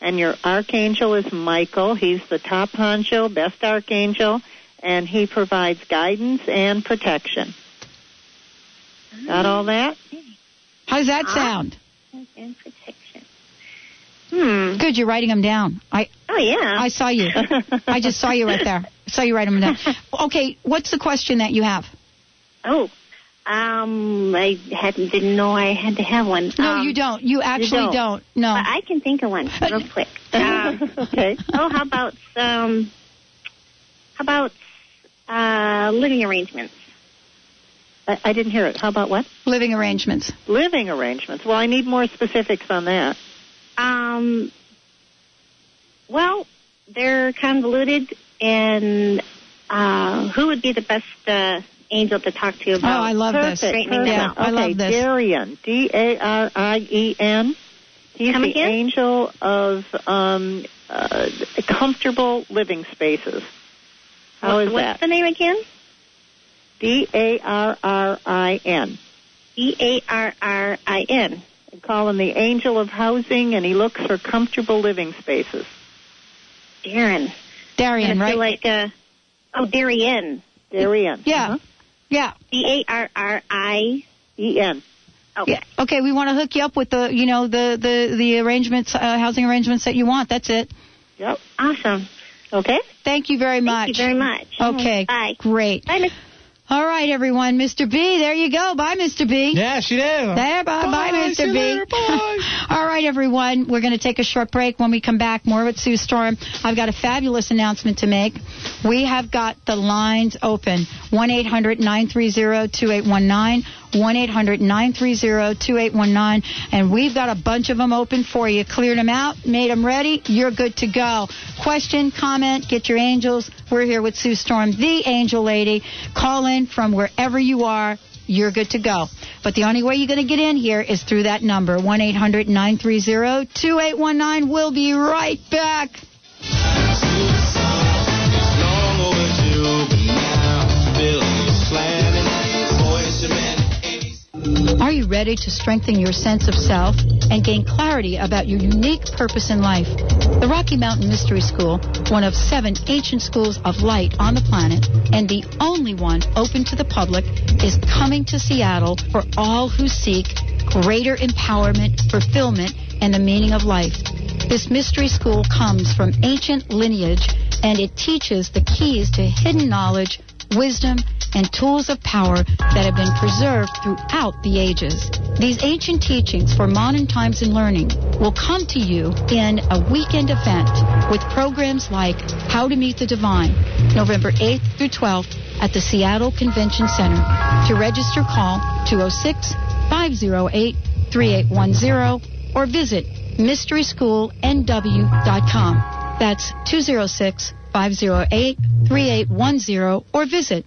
And your archangel is Michael. He's the top honcho, best archangel, and he provides guidance and protection. Got all that? How does that sound? And protection. Hmm. Good, you're writing them down. I Oh yeah. I saw you. I just saw you right there. I saw you write them down. Okay, what's the question that you have? Oh. Um, I hadn't didn't know I had to have one. No, um, you don't. You actually don't. don't. No. But I can think of one real quick. Um, okay. oh, how about um, how about uh, living arrangements? I, I didn't hear it. How about what? Living arrangements. Living arrangements. Well, I need more specifics on that. Um, well, they're convoluted, and uh, who would be the best uh, angel to talk to about Oh, I love this. straightening them Yeah, out? I okay, love this. Darian, D A R I E N. He's Come the again? angel of um, uh, comfortable living spaces. How What- is What's that? the name again? D A R R I N. E A R R I N. They call him the angel of housing, and he looks for comfortable living spaces. Darren. Darian, Gonna right? feel like uh, oh, Darian. Darian. yeah. Yeah. D A R R I E N. Okay. Yeah. Okay, we want to hook you up with the, you know, the the the arrangements, uh, housing arrangements that you want. That's it. Yep. Awesome. Okay. Thank you very much. Thank you very much. Okay. Bye. Great. Bye, Miss. All right, everyone. Mr. B, there you go. Bye, Mr. B. Yeah, she did. There, bye, bye, Bye, Mr. B. later, bye. All right, everyone. We're going to take a short break. When we come back, more with Sue Storm. I've got a fabulous announcement to make. We have got the lines open. 1 800 930 2819. 1 800 930 2819. And we've got a bunch of them open for you. Cleared them out, made them ready. You're good to go. Question, comment, get your angels. We're here with Sue Storm, the angel lady. Call in from wherever you are. You're good to go. But the only way you're going to get in here is through that number, 1 800 930 2819. We'll be right back. Are you ready to strengthen your sense of self and gain clarity about your unique purpose in life? The Rocky Mountain Mystery School, one of seven ancient schools of light on the planet and the only one open to the public, is coming to Seattle for all who seek greater empowerment, fulfillment, and the meaning of life. This mystery school comes from ancient lineage and it teaches the keys to hidden knowledge, wisdom, and tools of power that have been preserved throughout the ages. These ancient teachings for modern times and learning will come to you in a weekend event with programs like How to Meet the Divine, November 8th through 12th at the Seattle Convention Center. To register, call 206 508 3810 or visit mysteryschoolnw.com. That's 206 508 3810 or visit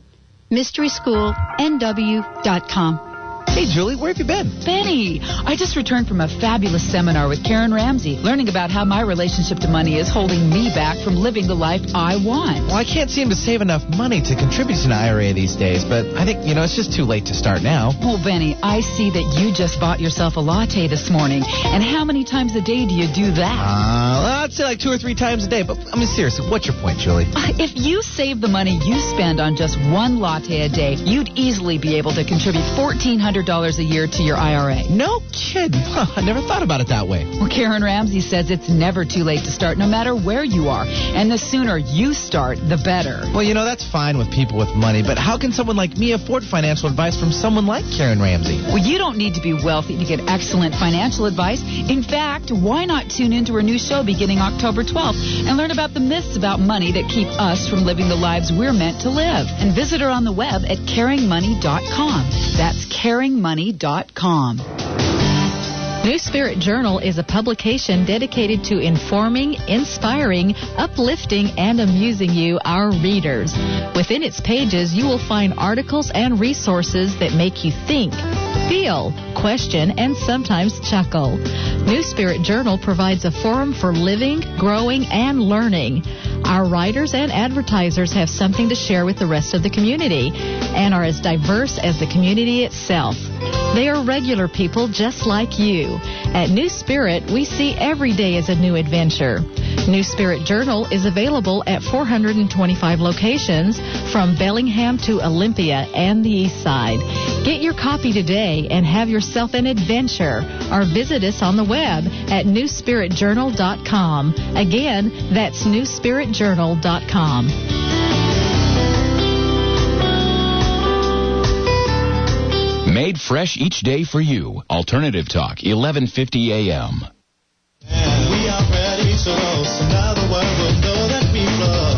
mysteryschoolnw.com. Hey, Julie, where have you been? Benny, I just returned from a fabulous seminar with Karen Ramsey, learning about how my relationship to money is holding me back from living the life I want. Well, I can't seem to save enough money to contribute to an IRA these days, but I think, you know, it's just too late to start now. Well, Benny, I see that you just bought yourself a latte this morning. And how many times a day do you do that? Uh, well, I'd say like two or three times a day, but I mean, seriously, what's your point, Julie? If you save the money you spend on just one latte a day, you'd easily be able to contribute $1,400 a year to your IRA. No kidding. Huh, I never thought about it that way. Well, Karen Ramsey says it's never too late to start, no matter where you are. And the sooner you start, the better. Well, you know, that's fine with people with money, but how can someone like me afford financial advice from someone like Karen Ramsey? Well, you don't need to be wealthy to get excellent financial advice. In fact, why not tune into her new show beginning October 12th and learn about the myths about money that keep us from living the lives we're meant to live? And visit her on the web at caringmoney.com. That's caringmoney.com. New Spirit Journal is a publication dedicated to informing, inspiring, uplifting, and amusing you, our readers. Within its pages, you will find articles and resources that make you think, feel, question, and sometimes chuckle. New Spirit Journal provides a forum for living, growing, and learning. Our writers and advertisers have something to share with the rest of the community and are as diverse as the community itself. They are regular people just like you. At New Spirit, we see every day as a new adventure. New Spirit Journal is available at 425 locations from Bellingham to Olympia and the East Side. Get your copy today and have yourself an adventure or visit us on the web at newspiritjournal.com. Again, that's newspiritjournal.com. Made fresh each day for you. Alternative Talk, 1150 a.m. We are ready to roll, so now the world will know that we flow.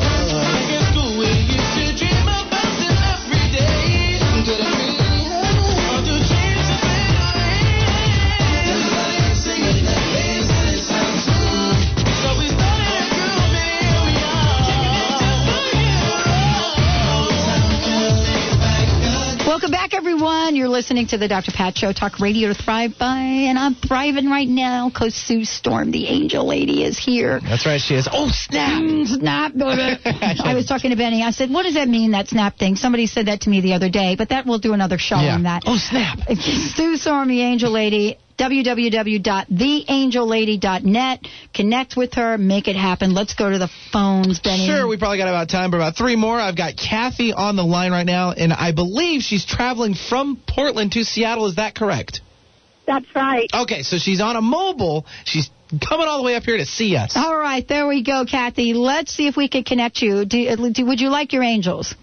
Back. Welcome back, everyone. You're listening to the Dr. Pat Show, Talk Radio to Thrive By, and I'm thriving right now because Sue Storm, the angel lady, is here. That's right, she is. Oh, snap! Mm, snap. I was talking to Benny. I said, what does that mean, that snap thing? Somebody said that to me the other day, but that we'll do another show Yeah. on that. Oh, snap. Sue Storm, the angel lady, www.theangellady.net. Connect with her, make it happen. Let's go to the phones, Benny. Sure, we probably got about time for about three more. I've got Kathy on the line right now, and I believe she's traveling from Portland to Seattle. Is that correct? That's right. Okay, so she's on a mobile. She's coming all the way up here to see us. All right, there we go, Kathy. Let's see if we can connect you. Do, do, would you like your angels?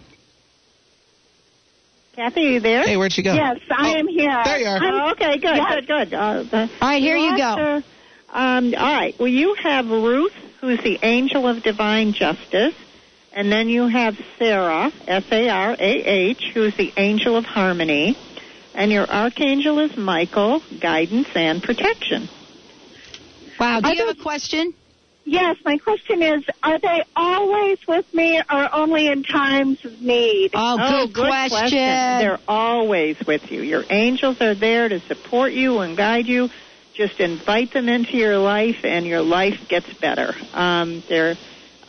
Kathy, are you there? Hey, where'd she go? Yes, I am here. there you are. Oh, okay, good, Yes. good, good. Uh, the- all right, here you go. Roster, Um, all right. Well, you have Ruth, who's the angel of divine justice, and then you have Sarah, S-A-R-A-H, who's the angel of harmony, and your archangel is Michael, guidance and protection. Wow. Do you have a question? Yes, my question is, are they always with me or only in times of need? Oh, good question. They're always with you. Your angels are there to support you and guide you. Just invite them into your life, and your life gets better. Um, they're,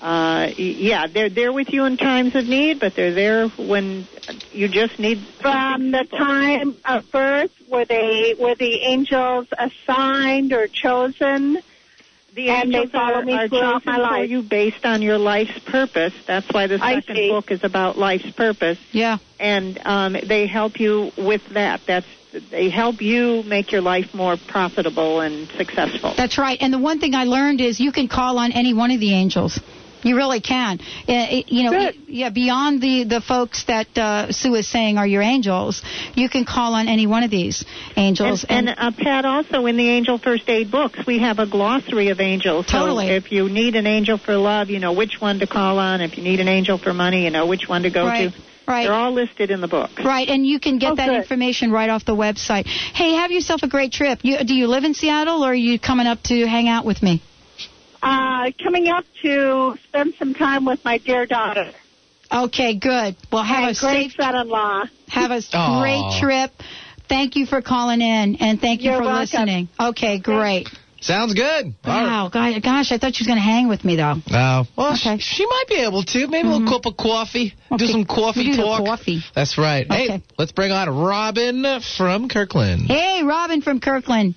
uh, y- yeah, they're there with you in times of need, but they're there when you just need. From the time of birth, were they were the angels assigned or chosen? The and they angels follow are, me are throughout chosen my for you based on your life's purpose. That's why the second book is about life's purpose. Yeah. And um, they help you with that. That's they help you make your life more profitable and successful. That's right. And the one thing I learned is you can call on any one of the angels. You really can. Uh, it- you know, yeah. Beyond the the folks that uh, Sue is saying are your angels, you can call on any one of these angels. And, and uh, Pat, also in the Angel First Aid books, we have a glossary of angels. Totally. So if you need an angel for love, you know which one to call on. If you need an angel for money, you know which one to go Right. to. Right. They're all listed in the book. Right, and you can get Oh, that good. information right off the website. Hey, have yourself a great trip. You, do you live in Seattle, or are you coming up to hang out with me? Uh, coming up to spend some time with my dear daughter. Okay, good. Well, have and a great safe, son-in-law. have a Aw. great trip. Thank you for calling in, and thank you You're for welcome. listening. Okay, great. Sounds good. All right. Wow, guy- gosh, I thought she was going to hang with me though. No. Well, Okay. sh- she might be able to. Maybe a little cup of coffee. Do some coffee We do talk. coffee. That's right. Hey, let's bring on Robin from Kirkland. Hey, Robin from Kirkland.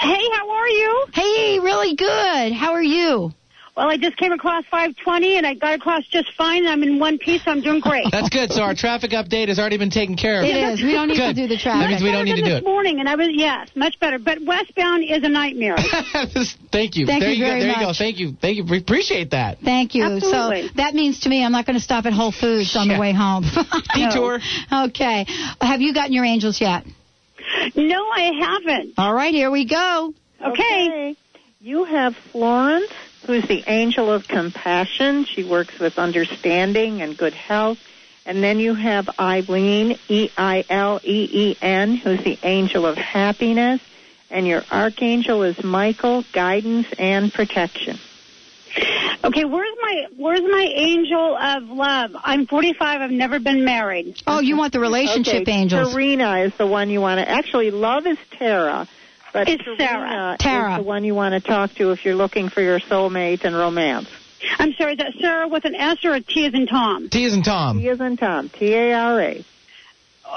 Hey, how are you? Hey, really good. How are you? Well, I just came across 520 and I got across just fine. I'm in one piece. I'm doing great. That's good. So our traffic update has already been taken care of. It is. We don't need to do the traffic. That traffic. means we don't need to do this it. morning, and I was yes, much better. But westbound is a nightmare. Thank you. Thank there you go. very There you go. Thank you. Thank you. We appreciate that. Thank you. Absolutely. So that means to me I'm not going to stop at Whole Foods on the way home. Detour. Okay. Have you gotten your angels yet? No, I haven't. All right, here we go. Okay. You have Florence, who's the angel of compassion. She works with understanding and good health. And then you have Eileen, E I L E E N, who's the angel of happiness. and your archangel is Michael, guidance and protection. Okay, where's my where's my angel of love? I'm 45. I've never been married. Oh, you want the relationship okay, angels. Serena is the one you want to. Actually, love is Tara, but It's Serena Sarah. Tara. is the one you want to talk to if you're looking for your soulmate and romance. I'm sorry, is that Sarah with an S or a T as in Tom? T is in Tom. T is in Tom. T A R A.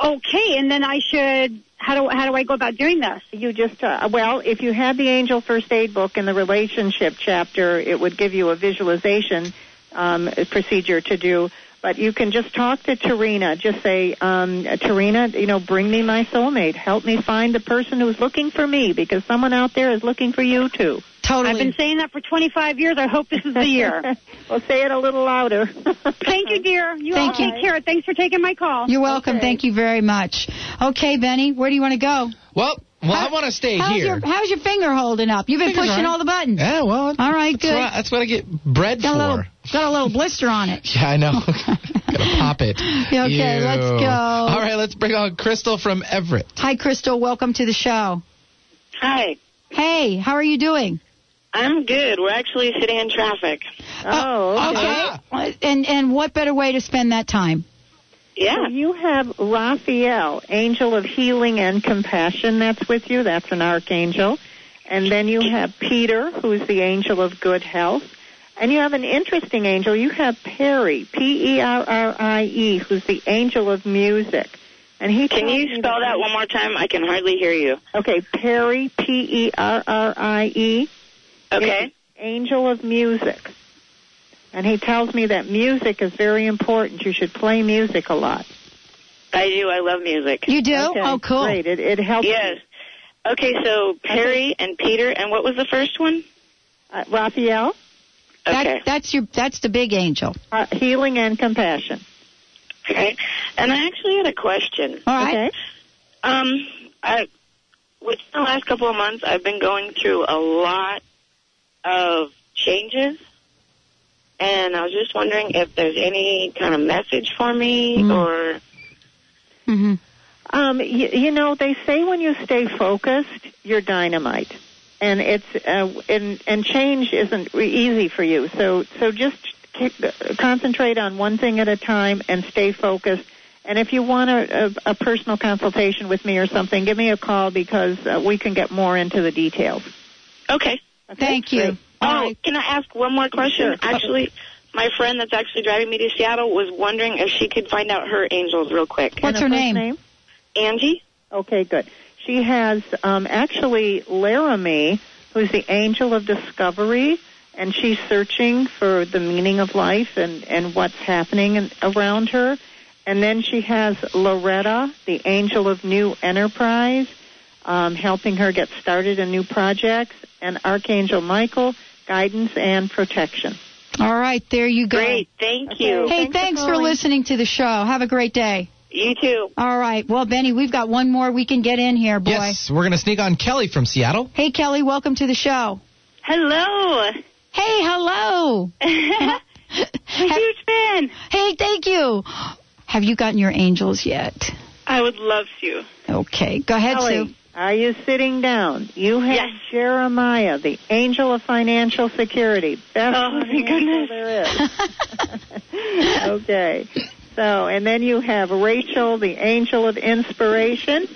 Okay, and then I should. How do how do I go about doing this? You just uh, well, if you had the Angel First Aid book in the relationship chapter, it would give you a visualization um, procedure to do. But you can just talk to Tarina. Just say, um, Tarina, you know, bring me my soulmate. Help me find the person who's looking for me because someone out there is looking for you too. Totally. I've been saying that for 25 years. I hope this is the year. well, say it a little louder. Thank you, dear. You Thank all you. take care. Thanks for taking my call. You're welcome. Thank you very much. Okay, Benny, where do you want to go? Well, well, I want to stay how's here. Your, how's your finger holding up? You've been Finger's pushing all right. all the buttons. Yeah, well, All right, that's good. What, that's what I get bread Got for. a little, got a little blister on it. Yeah, I know. Gotta pop it. Okay, Ew. let's go. All right, let's bring on Crystal from Everett. Hi, Crystal. Welcome to the show. Hi. Hey, how are you doing? I'm good. We're actually sitting in traffic. Uh, oh, okay. And and what better way to spend that time? Yeah. So you have Raphael, angel of healing and compassion, that's with you. That's an archangel. And then you have Peter, who's the angel of good health. And you have an interesting angel. You have Perry, P E R R I E, who's the angel of music. And he Can you spell that one more time? I can hardly hear you. Okay, Perry, P E R R I E. Okay. Angel of music. And he tells me that music is very important. You should play music a lot. I do. I love music. You do? Okay, oh, cool. Great. It, it helps. Yes. Okay, so Perry and Peter, and what was the first one? Uh, Raphael, Okay. That, that's your that's the big angel. uh, healing and compassion. Okay. And I actually had a question. All right. Okay. Um, I, within the last couple of months, I've been going through a lot of changes, and I was just wondering if there's any kind of message for me, Mm. or Mm-hmm. Um, you, you know, they say when you stay focused, you're dynamite, and it's uh, and and change isn't re- easy for you. So so just keep, concentrate on one thing at a time and stay focused. And if you want a, a, a personal consultation with me or something, give me a call because uh, we can get more into the details. okay. Thank you. Great. Oh, can I ask one more question? Sure. Actually, my friend that's actually driving me to Seattle was wondering if she could find out her angels real quick. What's her And a first name? Angie? Okay, good. She has um, actually Laramie, who's the angel of discovery, and she's searching for the meaning of life and, and what's happening in, around her. And then she has Loretta, the angel of new enterprise, um, helping her get started in new projects, and Archangel Michael, guidance and protection. All right, there you go. Great. Thank Okay. you. Hey, Thanks for thanks for calling. listening to the show. Have a great day. You too. All right. Well, Benny, we've got one more we can get in here, boy. Yes, we're gonna sneak on Kelly from Seattle. Hey, Kelly, welcome to the show. Hello. Hey, hello. I'm a huge fan. Hey, thank you. Have you gotten your angels yet? I would love to. Okay, go ahead, Kelly, Sue. Are you sitting down? You have Yes. Jeremiah, the angel of financial security. Best Oh, my goodness. there is. okay. So, and then you have Rachel, the angel of inspiration,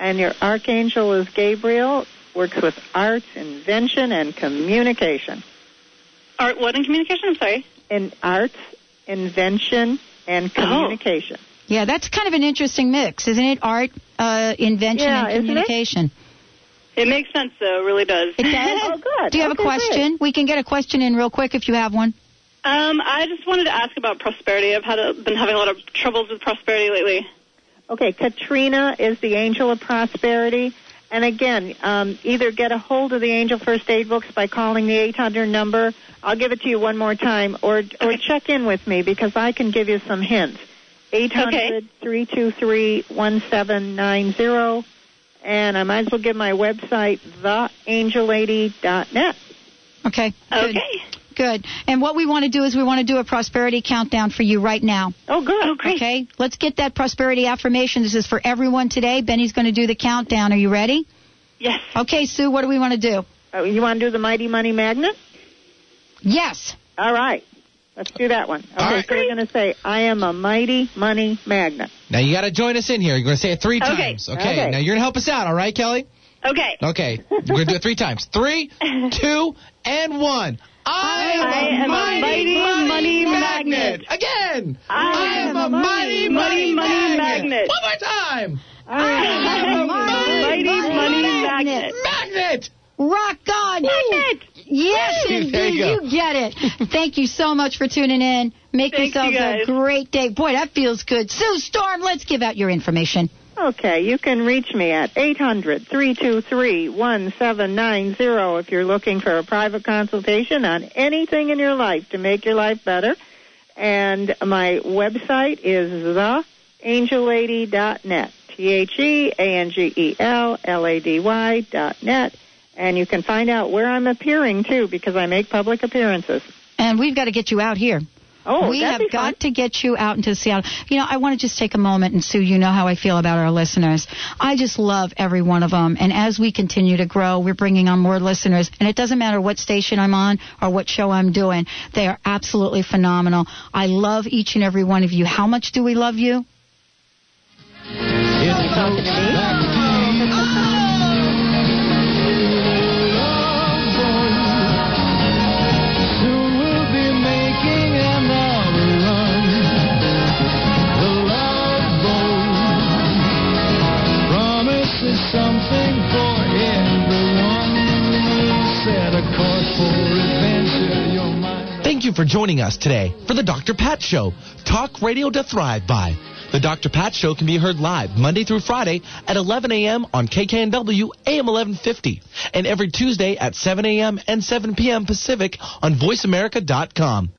and your archangel is Gabriel, works with arts, invention, and communication. Art, what in communication? I'm sorry. In arts, invention, and Oh. communication. Yeah, that's kind of an interesting mix, isn't it? Art, uh, invention, Yeah, and isn't it? communication. It makes sense, though. It really does. It does? Oh, good. Do you have Okay, a question? We can get a question in real quick if you have one. Um, I just wanted to ask about prosperity. I've had a, been having a lot of troubles with prosperity lately. Okay, Katrina is the angel of prosperity. And again, um, either get a hold of the Angel First Aid books by calling the 800 number. I'll give it to you one more time, or or check in with me because I can give you some hints. 800 323 1790. And I might as well give my website, theangellady.net. Okay. Good. Okay. Good. And what we want to do is we want to do a prosperity countdown for you right now. Oh, good. Oh, great. Okay. Let's get that prosperity affirmation. This is for everyone today. Benny's going to do the countdown. Are you ready? Yes. Okay, Sue, what do we want to do? Uh, you want to do the Mighty Money Magnet? Yes. All right. Let's do that one. Okay, All right. so we're going to say, I am a mighty money magnet. Now you got to join us in here. You're going to say it three Okay. times. Okay. Okay. Now you're going to help us out. All right, Kelly? Okay. Okay. We're going to do it three times. Three, two, and one. I am, I a, am a mighty mighty money, money magnet. magnet. Again. I am a mighty money, money magnet. One more time. I am a mighty money magnet. Magnet. Rock on. Magnet. Yes, There you indeed. go. You, get it. Thank you so much for tuning in. Make Thank yourselves you, a great day. Boy, that feels good. Sue Storm, let's give out your information. Okay, you can reach me at 800 323 1790 if you're looking for a private consultation on anything in your life to make your life better. And my website is theangellady.net. T H E A N G E L L A D Y dot net. And you can find out where I'm appearing too because I make public appearances. And we've got to get you out here. Oh, we that'd have got fun. to get you out into Seattle. You know, I want to just take a moment and Sue, you know how I feel about our listeners. I just love every one of them. And as we continue to grow, we're bringing on more listeners. And it doesn't matter what station I'm on or what show I'm doing. They are absolutely phenomenal. I love each and every one of you. How much do we love you? Thank you for joining us today for the Dr. Pat Show. Talk radio to thrive by. The Dr. Pat Show can be heard live Monday through Friday at 11 a.m. on KKNW AM 1150 and every Tuesday at 7 a.m. and 7 p.m. Pacific on VoiceAmerica.com.